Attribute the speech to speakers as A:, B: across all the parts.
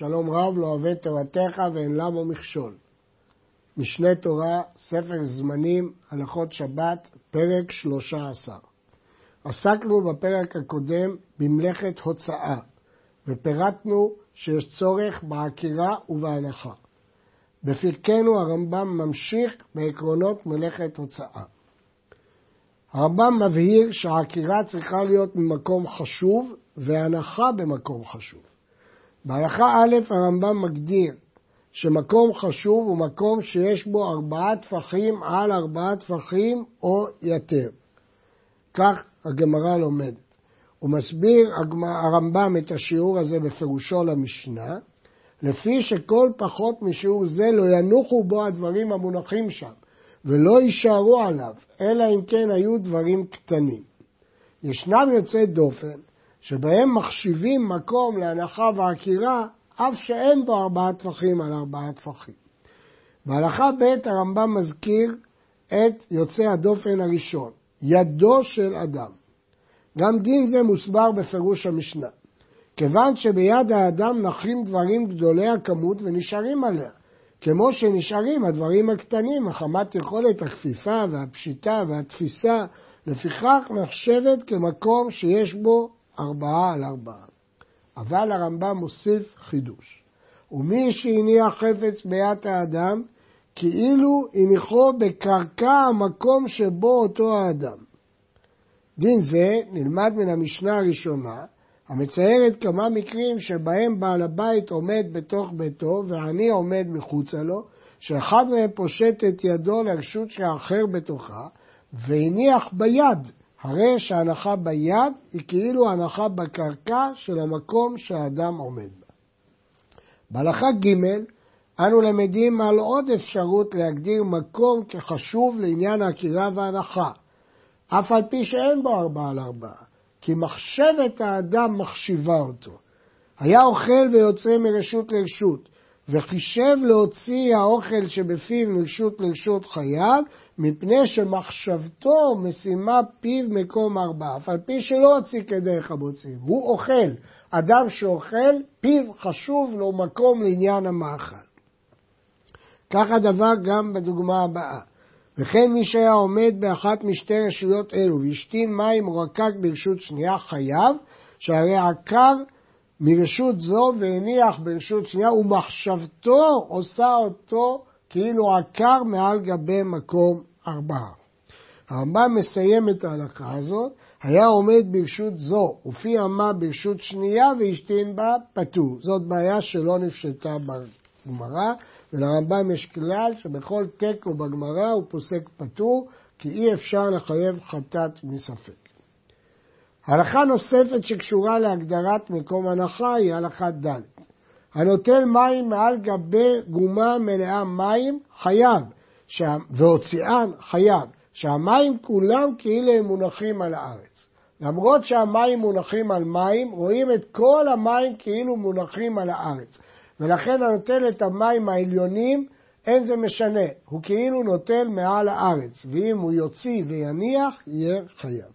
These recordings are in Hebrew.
A: שלום רב לא אוהב תורתך ואין למו מכשול. משנה תורה, ספר זמנים, הלכות שבת, פרק 13. עסקנו בפרק הקודם במלאכת הוצאה, ופירטנו שיש צורך בעקירה ובהנחה. בפרקנו הרמב"ם ממשיך בעקרונות מלאכת הוצאה. הרמב"ם מבהיר שהעקירה צריכה להיות ממקום חשוב והנחה במקום חשוב. בהלכה א' הרמב"ם מגדיר שמקום חשוב הוא מקום שיש בו ארבעה טפחים על ארבעה טפחים או יותר. כך הגמרא לומדת. הוא מסביר הרמב"ם את השיעור הזה בפירושו למשנה, לפי שכל פחות משיעור זה לא ינוחו בו הדברים המונחים שם, ולא יישארו עליו, אלא אם כן היו דברים קטנים. ישנם יוצאי דופן שבהם מחשיבים מקום להנחה ועקירה אף שאין בו ארבעה טפחים על ארבעה טפחים. בהלכה ב' הרמב"ם מזכיר את יוצא הדופן הראשון, ידו של אדם. גם דין זה מוסבר בפירוש המשנה. כיוון שביד האדם נחים דברים גדולי הכמות ונשארים עליה, כמו שנשארים הדברים הקטנים, מחמת יכולת הכפיפה והפשיטה והתפיסה, לפיכך נחשבת כמקום שיש בו ארבעה על ארבעה. אבל הרמב"ם מוסיף חידוש. ומי שהניח חפץ ביד האדם, כאילו הניחו בקרקע המקום שבו אותו האדם. דין זה נלמד מן המשנה הראשונה, המציירת כמה מקרים שבהם בעל הבית עומד בתוך ביתו והעני עומד מחוצה לו, שאחד מהם פושט את ידו לרשות שהאחר בתוכה, והניח ביד הרי שההנחה ביד היא כאילו הנחה בקרקע של המקום שהאדם עומד בה. בהלכה ג' אנו למדים על עוד אפשרות להגדיר מקום כחשוב לעניין העקירה וההנחה, אף על פי שאין בו ארבעה על ארבעה, כי מחשבת האדם מחשיבה אותו. היה אוכל ויוצא מרשות לרשות, וחישב להוציא האוכל שבפיו מרשות לרשות חייו, מפני שמחשבתו משימה פיו מקום ארבעה, אף על פי שלא הוציא כדרך המוציא, הוא אוכל. אדם שאוכל, פיו חשוב לו מקום לעניין המאכל. כך הדבר גם בדוגמה הבאה. וכן מי שהיה עומד באחת משתי רשויות אלו והשתין מים או רקק ברשות שנייה חייב, שהרי עקר מרשות זו והניח ברשות שנייה, ומחשבתו עושה אותו כאילו עקר מעל גבי מקום ארבעה. הרמב"ם מסיים את ההלכה הזאת, היה עומד ברשות זו ופי אמה ברשות שנייה והשתין בה פטור. זאת בעיה שלא נפשטה בגמרא, ולרמב"ם יש כלל שבכל תיקו בגמרא הוא פוסק פטור, כי אי אפשר לחייב חטאת מספק. הלכה נוספת שקשורה להגדרת מקום הנחה היא הלכה ד'. הנוטל מים מעל גבי גומה מלאה מים חייב, שה... והוציאן חייב, שהמים כולם כאילו הם מונחים על הארץ. למרות שהמים מונחים על מים, רואים את כל המים כאילו מונחים על הארץ. ולכן הנוטל את המים העליונים, אין זה משנה, הוא כאילו נוטל מעל הארץ, ואם הוא יוציא ויניח, יהיה חייב.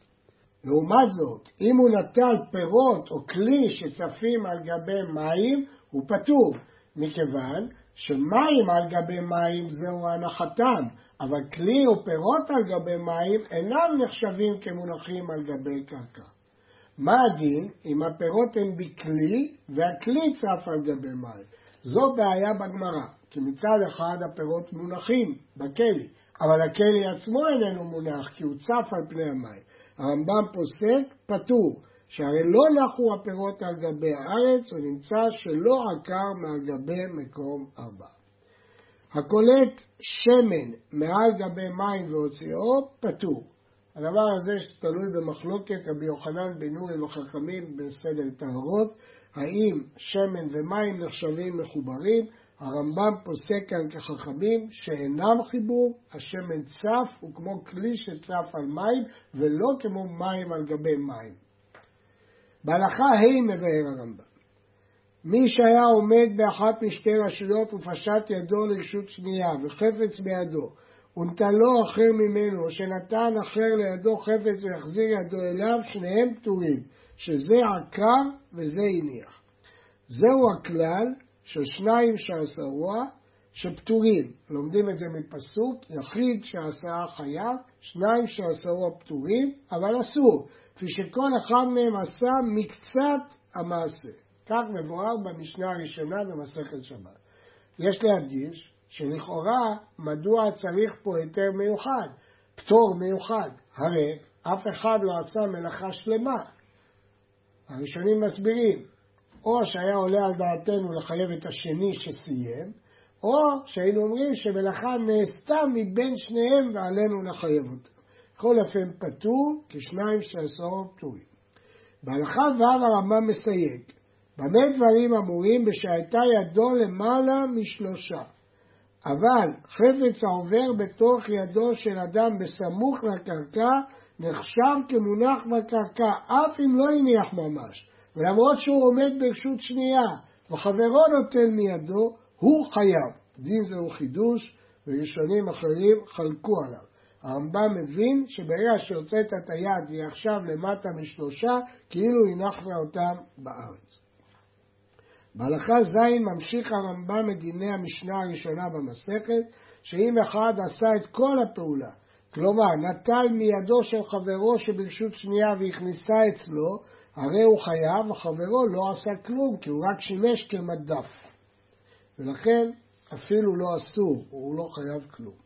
A: לעומת זאת, אם הוא נטל פירות או כלי שצפים על גבי מים, הוא פטור, מכיוון שמים על גבי מים זהו הנחתם, אבל כלי או פירות על גבי מים אינם נחשבים כמונחים על גבי קרקע. מה הדין אם הפירות הם בכלי והכלי צף על גבי מים? זו בעיה בגמרא, כי מצד אחד הפירות מונחים בכלי, אבל הכלי עצמו איננו מונח כי הוא צף על פני המים. הרמב"ם פוסק פטור, שהרי לא נחו הפירות על גבי הארץ, ונמצא שלא עקר מעל גבי מקום ארבע. הקולט שמן מעל גבי מים והוציאו, פטור. הדבר הזה תלוי במחלוקת רבי יוחנן בן נורי וחכמים בסדר טהרות, האם שמן ומים נחשבים מחוברים, הרמב"ם פוסק כאן כחכמים שאינם חיבור, השמן צף הוא כמו כלי שצף על מים ולא כמו מים על גבי מים. בהלכה ה' מבאר הרמב"ם מי שהיה עומד באחת משתי רשויות ופשט ידו לרשות שנייה וחפץ בידו ונטלו אחר ממנו או שנתן אחר לידו חפץ ויחזיר ידו אליו שניהם פטורים שזה עקר וזה הניח. זהו הכלל של שניים שעשרוה שפטורים. לומדים את זה מפסוק, יחיד שעשרה חייב, שניים שעשרוה פטורים, אבל אסור, כפי שכל אחד מהם עשה מקצת המעשה. כך מבואר במשנה הראשונה במסכת שבת. יש להדגיש שלכאורה מדוע צריך פה היתר מיוחד, פטור מיוחד, הרי אף אחד לא עשה מלאכה שלמה. הראשונים מסבירים, או שהיה עולה על דעתנו לחייב את השני שסיים, או שהיינו אומרים שמלאכה נעשתה מבין שניהם ועלינו לחייב אותה. בכל אופן פטור כשניים שעשור פטורים. בהלכה ו' הרמב"ם מסייג, במה דברים אמורים בשהייתה ידו למעלה משלושה. אבל חפץ העובר בתוך ידו של אדם בסמוך לקרקע נחשב כמונח בקרקע, אף אם לא הניח ממש. ולמרות שהוא עומד ברשות שנייה וחברו נותן מידו, הוא חייב. דין זהו חידוש, וראשונים אחרים חלקו עליו. הרמב"ם מבין שברגע שהוצאת את היד והיא עכשיו למטה משלושה, כאילו הנחת אותם בארץ. בהלכה ז' ממשיך הרמב"ם את דיני המשנה הראשונה במסכת, שאם אחד עשה את כל הפעולה, כלומר נטל מידו של חברו שברשות שנייה והכניסה אצלו, הרי הוא חייב, וחברו לא עשה כלום, כי הוא רק שימש כמדף. ולכן אפילו לא אסור, הוא לא חייב כלום.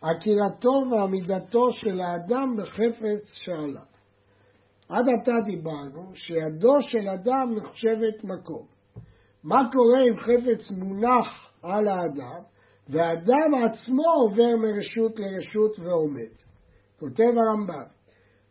A: עקירתו ועמידתו של האדם בחפץ שעלה. עד עתה דיברנו שידו של אדם נחשבת מקום. מה קורה אם חפץ מונח על האדם והאדם עצמו עובר מרשות לרשות ועומד? כותב הרמב"ם,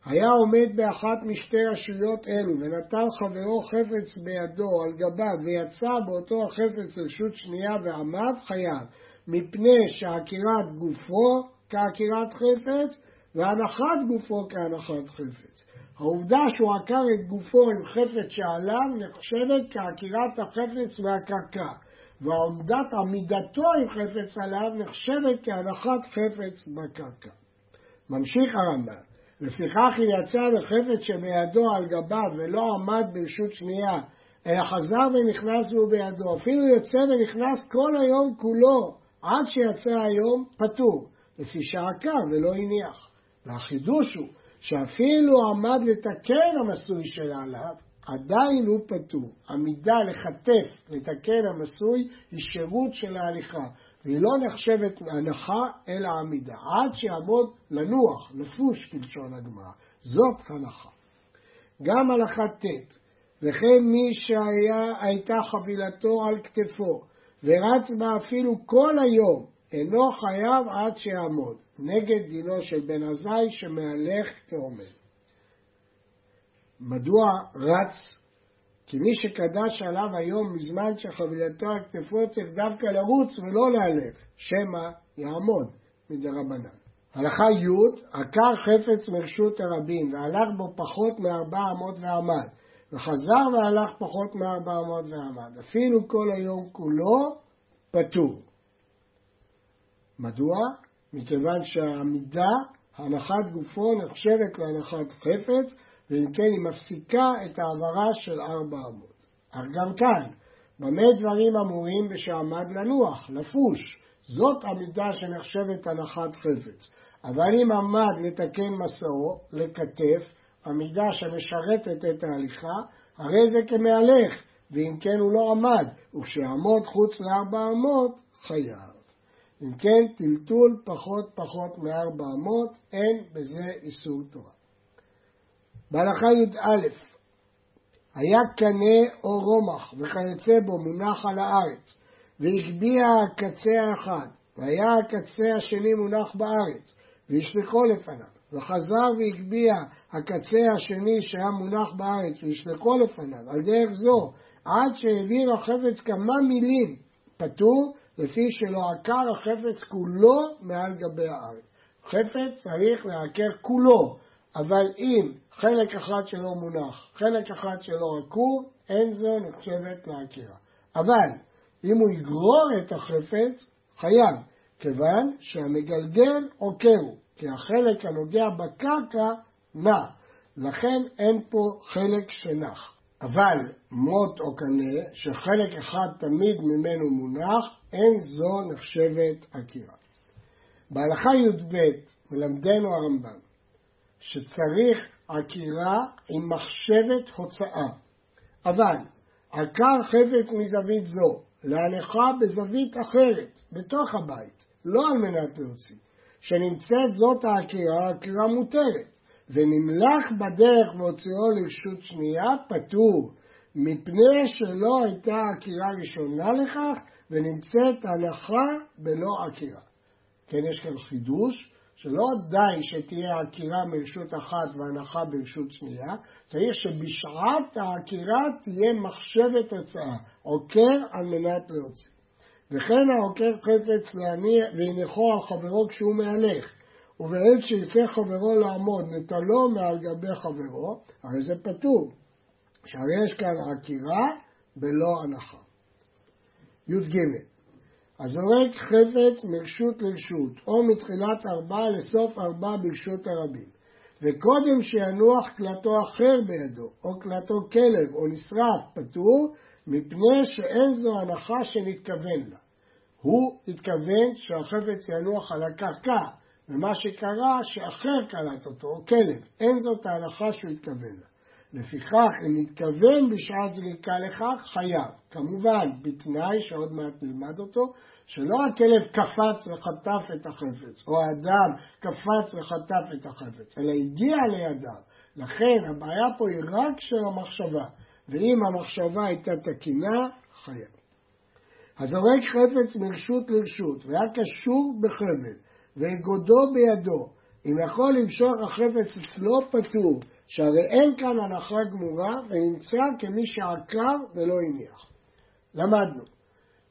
A: היה עומד באחת משתי רשויות אלו ונטל חברו חפץ בידו על גביו ויצא באותו החפץ לרשות שנייה ועמד חייב מפני שעקירת גופו כעקירת חפץ והנחת גופו כהנחת חפץ. העובדה שהוא עקר את גופו עם חפץ שעליו נחשבת כעקירת החפץ מהקרקע ועומדת עמידתו עם חפץ עליו נחשבת כהנחת חפץ בקרקע. ממשיך הרמב"ם לפיכך אם יצא בחפץ שבידו על גביו ולא עמד ברשות שנייה, אלא חזר ונכנס והוא בידו, אפילו יוצא ונכנס כל היום כולו, עד שיצא היום פטור, לפי שעקר ולא הניח. והחידוש הוא שאפילו עמד לתקן המסוי שלעליו, עדיין הוא פטור. עמידה לחטף, לתקן המסוי, היא שירות של ההליכה. והיא לא נחשבת הנחה, אלא עמידה, עד שיעמוד לנוח, לפוש כלשון הגמרא. זאת הנחה. גם הלכה ט', וכן מי שהייתה חבילתו על כתפו, ורץ בה אפילו כל היום, אינו חייב עד שיעמוד, נגד דינו של בן עזאי שמהלך כעומד. מדוע רץ כי מי שקדש עליו היום מזמן שחבילתו על כתפו צריך דווקא לרוץ ולא להלך, שמא יעמוד מדרבנן. הלכה י' עקר חפץ מרשות הרבים והלך בו פחות מארבע אמות ועמד וחזר והלך פחות מארבע אמות ועמד אפילו כל היום כולו פטור. מדוע? מכיוון שהעמידה, הנחת גופו נחשבת להנחת חפץ ואם כן היא מפסיקה את העברה של ארבע אמות. אך גם כאן, במה דברים אמורים בשעמד לנוח, לפוש? זאת עמידה שנחשבת הנחת חפץ. אבל אם עמד לתקן מסעו, לכתף, עמידה שמשרתת את ההליכה, הרי זה כמהלך, ואם כן הוא לא עמד, וכשיעמוד חוץ לארבע אמות, חייב. אם כן, טלטול פחות פחות מארבע אמות, אין בזה איסור תורה. בהלכה י"א היה קנה או רומח וכיוצא בו מונח על הארץ והגביה הקצה האחד והיה הקצה השני מונח בארץ וישלחו לפניו וחזר והגביה הקצה השני שהיה מונח בארץ וישלחו לפניו על דרך זו עד שהעביר החפץ כמה מילים פטור לפי שלא עקר החפץ כולו מעל גבי הארץ. חפץ צריך לעקר כולו אבל אם חלק אחד שלו מונח, חלק אחד שלו עקור, אין זו נחשבת לעקירה. אבל אם הוא יגרור את החפץ, חייב, כיוון שהמגלגל עוקרו, כי החלק הנוגע בקרקע נע, לכן אין פה חלק שנח. אבל מוט או קנה, שחלק אחד תמיד ממנו מונח, אין זו נחשבת עקירה. בהלכה י"ב מלמדנו הרמב"ם שצריך עקירה עם מחשבת הוצאה, אבל עקר חפץ מזווית זו להנחה בזווית אחרת, בתוך הבית, לא על מנת להוציא, שנמצאת זאת העקירה, העקירה מותרת, ונמלח בדרך והוציאו לרשות שנייה, פטור, מפני שלא הייתה עקירה ראשונה לכך, ונמצאת הנחה בלא עקירה. כן, יש כאן חידוש, שלא די שתהיה עקירה מרשות אחת והנחה ברשות שנייה, צריך שבשעת העקירה תהיה מחשבת הוצאה, עוקר על מנת להוציא. וכן העוקר חפץ להניח והניחו על חברו כשהוא מהלך, ובעת שירצה חברו לעמוד נטלו מעל גבי חברו, הרי זה פטור. שהרי יש כאן עקירה בלא הנחה. י"ג הזורק חפץ מרשות לרשות, או מתחילת ארבע לסוף ארבע ברשות הרבים, וקודם שינוח קלטו אחר בידו, או קלטו כלב, או נשרף, פטור, מפני שאין זו הנחה שנתכוון לה. הוא התכוון שהחפץ ינוח על הקרקע, ומה שקרה שאחר קלט אותו, או כלב, אין זאת ההנחה שהוא התכוון לה. לפיכך, אם נתכוון בשעת זריקה לכך, חייב. כמובן, בתנאי שעוד מעט נלמד אותו, שלא הכלב קפץ וחטף את החפץ, או האדם קפץ וחטף את החפץ, אלא הגיע לידיו. לכן הבעיה פה היא רק של המחשבה, ואם המחשבה הייתה תקינה, חייב. הזורק חפץ מרשות לרשות, והיה קשור בחבל, ואגודו בידו, אם יכול למשוך החפץ אצלו פטור, שהרי אין כאן הנחה גמורה, ונמצא כמי שעקר ולא הניח. למדנו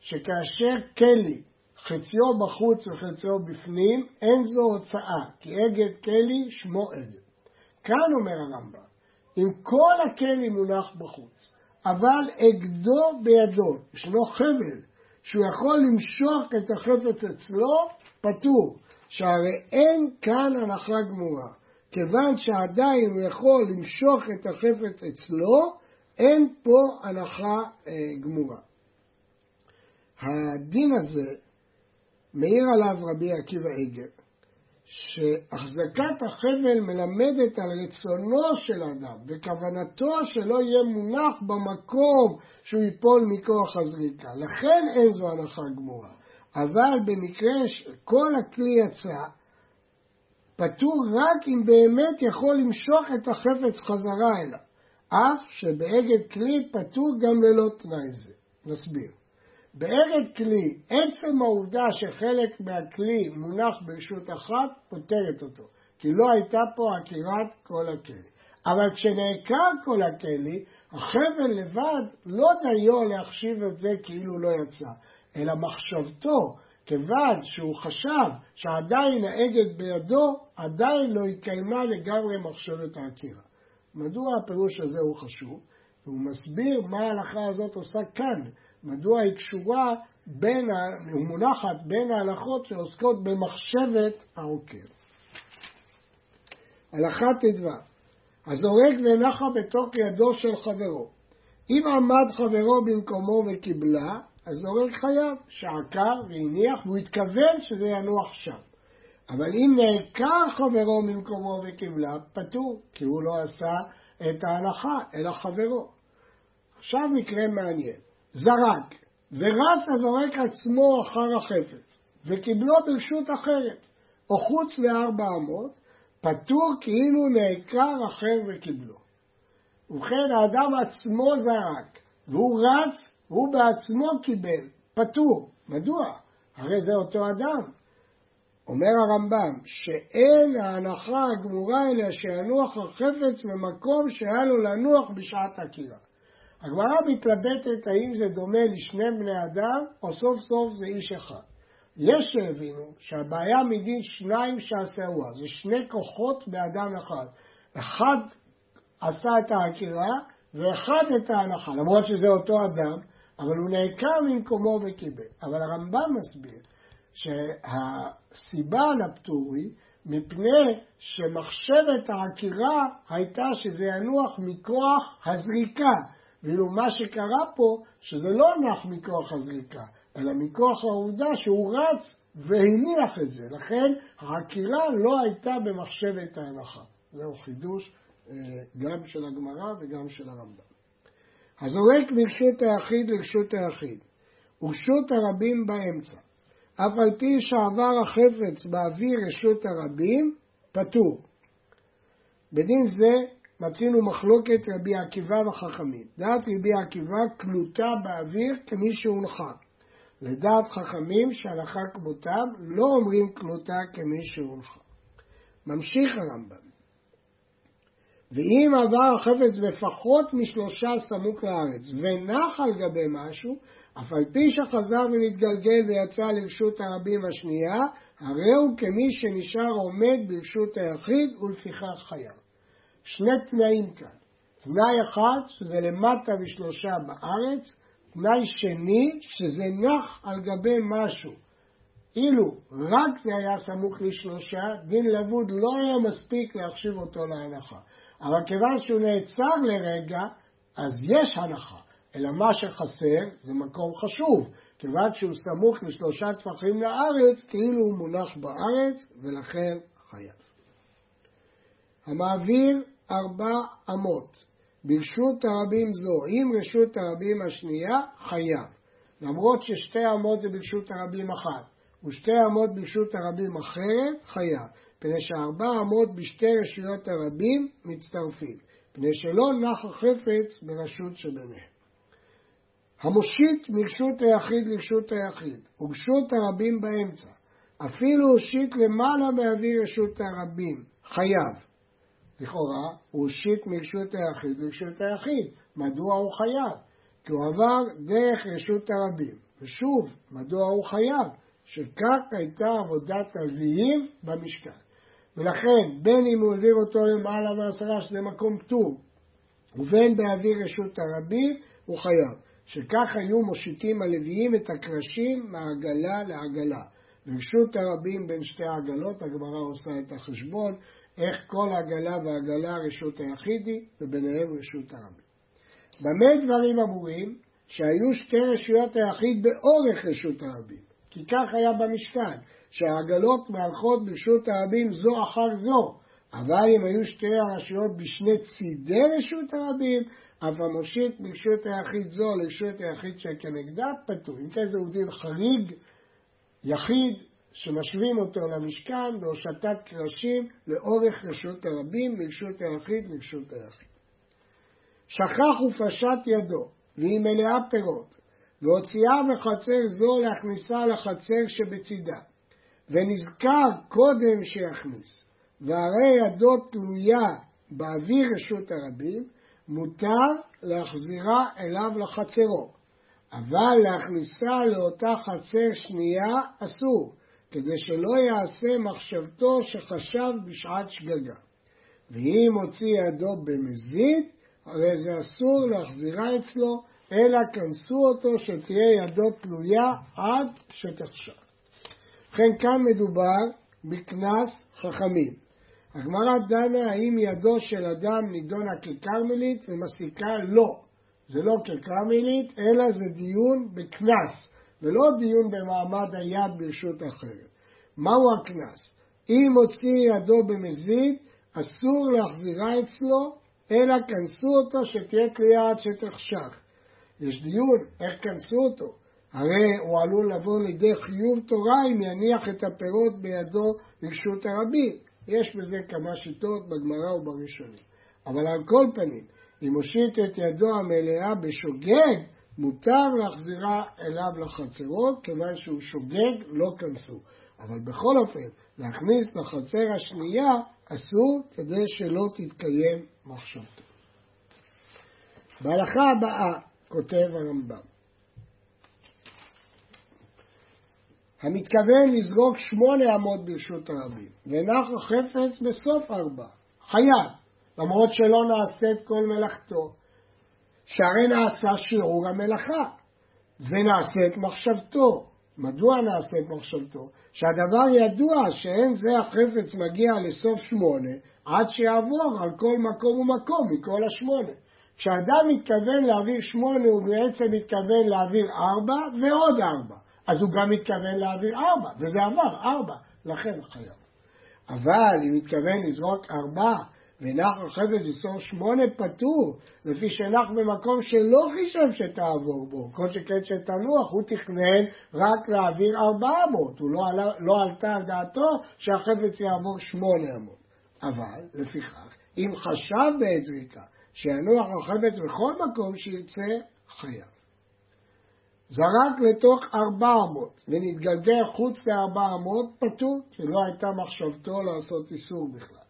A: שכאשר כלי חציו בחוץ וחציו בפנים, אין זו הוצאה, כי אגד כלי שמו אגד. כאן אומר הרמב"ם, אם כל הכלי מונח בחוץ, אבל אגדו בידו, ישנו חבל, שהוא יכול למשוך את החפץ אצלו, פטור, שהרי אין כאן הנחה גמורה. כיוון שעדיין הוא יכול למשוך את החפץ אצלו, אין פה הנחה אה, גמורה. הדין הזה, מעיר עליו רבי עקיבא איגר, שהחזקת החבל מלמדת על רצונו של אדם וכוונתו שלא יהיה מונח במקום שהוא ייפול מכוח הזריקה. לכן אין זו הנחה גמורה. אבל במקרה שכל הכלי יצא, פטור רק אם באמת יכול למשוך את החפץ חזרה אליו, אף שבאגד כלי פטור גם ללא תנאי זה. נסביר. באגד כלי, עצם העובדה שחלק מהכלי מונח ברשות אחת, פותרת אותו, כי לא הייתה פה עקירת כל הכלי. אבל כשנעקר כל הכלי, החבל לבד לא דיו להחשיב את זה כאילו לא יצא, אלא מחשבתו, כיוון שהוא חשב שעדיין האגד בידו, עדיין לא התקיימה לגמרי מחשבת העקירה. מדוע הפירוש הזה הוא חשוב? הוא מסביר מה ההלכה הזאת עושה כאן, מדוע היא קשורה בין, ומונחת בין ההלכות שעוסקות במחשבת העוקר. הלכה ט"ו הזורק ונחה בתוך ידו של חברו. אם עמד חברו במקומו וקיבלה, הזורק חייב, שעקר והניח והוא התכוון שזה ינוח שם. אבל אם נעקר חברו ממקומו וקיבלה, פטור, כי הוא לא עשה את ההנחה, אלא חברו. עכשיו מקרה מעניין. זרק, ורץ הזורק עצמו אחר החפץ, וקיבלו ברשות אחרת, או חוץ לארבע אמות, פטור כאילו נעקר אחר וקיבלו. ובכן, האדם עצמו זרק, והוא רץ, והוא בעצמו קיבל, פטור. מדוע? הרי זה אותו אדם. אומר הרמב"ם, שאין ההנחה הגמורה אלא שינוח החפץ במקום שהיה לו לנוח בשעת עקירה. הגמרא מתלבטת האם זה דומה לשני בני אדם, או סוף סוף זה איש אחד. יש שהבינו שהבעיה מדין שניים שעשאוה, זה שני כוחות באדם אחד. אחד עשה את העקירה ואחד את ההנחה, למרות שזה אותו אדם, אבל הוא נעקר ממקומו וקיבל. אבל הרמב"ם מסביר שהסיבה לפטור היא מפני שמחשבת העקירה הייתה שזה ינוח מכוח הזריקה, ואילו מה שקרה פה, שזה לא נח מכוח הזריקה, אלא מכוח העובדה שהוא רץ והניח את זה. לכן העקירה לא הייתה במחשבת ההנחה. זהו חידוש אה, גם של הגמרא וגם של הרמב"ם. הזורק מרשות היחיד לרשות היחיד, ורשות הרבים באמצע. אף על פי שעבר החפץ באוויר רשות הרבים, פטור. בדין זה מצינו מחלוקת רבי עקיבא וחכמים. דעת רבי עקיבא קלוטה באוויר כמי שהונחה. לדעת חכמים שהלכה כמותם לא אומרים קלוטה כמי שהונחה. ממשיך הרמב"ם. ואם עבר החפץ בפחות משלושה סמוך לארץ ונח על גבי משהו, אף על פי שחזר ונתגלגל ויצא לרשות הרבים השנייה, הרי הוא כמי שנשאר עומד ברשות היחיד ולפיכך חייב. שני תנאים כאן. תנאי אחד, שזה למטה משלושה בארץ, תנאי שני, שזה נח על גבי משהו. אילו רק זה היה סמוך לשלושה, דין לבוד לא היה מספיק להחשיב אותו להנחה. אבל כיוון שהוא נעצר לרגע, אז יש הנחה. אלא מה שחסר זה מקום חשוב. כיוון שהוא סמוך לשלושה טפחים לארץ, כאילו הוא מונח בארץ, ולכן חייב. המעביר ארבע אמות. ברשות הרבים זו, עם רשות הרבים השנייה, חייב. למרות ששתי אמות זה ברשות הרבים אחת, ושתי אמות ברשות הרבים אחרת, חייב. פני שארבע אמות בשתי רשויות הרבים מצטרפים. פני שלא נח החפץ ברשות שביניהם. המושיט מרשות היחיד לרשות היחיד, ורשות הרבים באמצע. אפילו הושיט למעלה מאוויר רשות הרבים, חייב. לכאורה, הוא הושיט מרשות היחיד לרשות היחיד. מדוע הוא חייב? כי הוא עבר דרך רשות הרבים. ושוב, מדוע הוא חייב? שכך הייתה עבודת הלוויים במשכן. ולכן, בין אם הוא העביר אותו למעלה מעשרה, שזה מקום פטור, ובין באוויר רשות הרבים, הוא חייב. שכך היו מושיטים הלוויים את הקרשים מעגלה לעגלה. רשות הרבים בין שתי העגלות, הגמרא עושה את החשבון, איך כל עגלה ועגלה רשות היחידי, וביניהם רשות הרבים. במה דברים אמורים? שהיו שתי רשויות היחיד באורך רשות הרבים, כי כך היה במשכן, שהעגלות מהלכות ברשות הרבים זו אחר זו, אבל אם היו שתי הרשויות בשני צידי רשות הרבים, אף המושיט ברשות היחיד זו לרשות היחיד שכנגדה פטור. אם כן זהו דין חריג, יחיד, שמשווים אותו למשכן בהושטת קרשים לאורך רשות הרבים, מרשות היחיד לרשות היחיד. שכח ופשט ידו, והיא מלאה פירות, והוציאה מחצר זו להכניסה לחצר שבצידה, ונזכר קודם שיכניס, והרי ידו תלויה באוויר רשות הרבים, מותר להחזירה אליו לחצרו, אבל להכניסה לאותה חצר שנייה אסור, כדי שלא יעשה מחשבתו שחשב בשעת שגגה. ואם הוציא ידו במזיד, הרי זה אסור להחזירה אצלו, אלא כנסו אותו שתהיה ידו תלויה עד שתחשב. ובכן כאן מדובר בקנס חכמים. הגמרא דנה האם ידו של אדם נידונה ככרמלית ומסיקה לא. זה לא ככרמלית, אלא זה דיון בקנס. ולא דיון במעמד היד ברשות אחרת. מהו הקנס? אם הוציא ידו במזיד, אסור להחזירה אצלו, אלא כנסו אותו שתהיה תלייה עד שתחשך. יש דיון איך כנסו אותו. הרי הוא עלול לבוא לידי חיוב תורה אם יניח את הפירות בידו ברשות הרבים. יש בזה כמה שיטות בגמרא ובראשונים. אבל על כל פנים, אם הושיט את ידו המלאה בשוגג, מותר להחזירה אליו לחצרו, כיוון שהוא שוגג, לא כנסו. אבל בכל אופן, להכניס לחצר השנייה אסור כדי שלא תתקיים מחשבתו. בהלכה הבאה כותב הרמב"ם המתכוון לזרוק שמונה אמות ברשות הרבים, ונח החפץ בסוף ארבע, חייב, למרות שלא נעשית כל מלאכתו, שהרי נעשה שיעור המלאכה, ונעשית מחשבתו. מדוע נעשית מחשבתו? שהדבר ידוע שאין זה החפץ מגיע לסוף שמונה עד שיעבור על כל מקום ומקום מכל השמונה. כשאדם מתכוון להעביר שמונה, הוא בעצם מתכוון להעביר ארבע ועוד ארבע. אז הוא גם מתכוון להעביר ארבע, וזה עבר, ארבע, לכן חייב. אבל אם מתכוון לזרוק ארבע ונח החפץ לסור שמונה פטור, לפי שנח במקום שלא חישב שתעבור בו, כל שכן שתנוח, הוא תכנן רק להעביר ארבע אמות, הוא לא, עלה, לא עלתה על דעתו שהחפץ יעבור שמונה אמות. אבל, לפיכך, אם חשב בעת זריקה שינוח החפץ בכל מקום שירצה, חייב. זרק לתוך ארבע אמות ונתגלגל חוץ לארבע אמות, פטור, שלא הייתה מחשבתו לעשות איסור בכלל.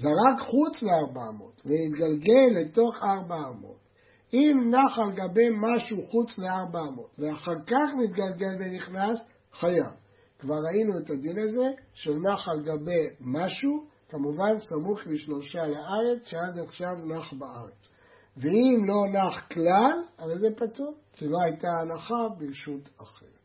A: זרק חוץ לארבע אמות והתגלגל לתוך ארבע אמות. אם נח על גבי משהו חוץ לארבע אמות ואחר כך מתגלגל ונכנס, חייב. כבר ראינו את הדין הזה של נח על גבי משהו, כמובן סמוך לשלושה לארץ, שעד עכשיו נח בארץ. ואם לא נח כלל, הרי זה פטור, כי לא הייתה הנחה ברשות אחרת.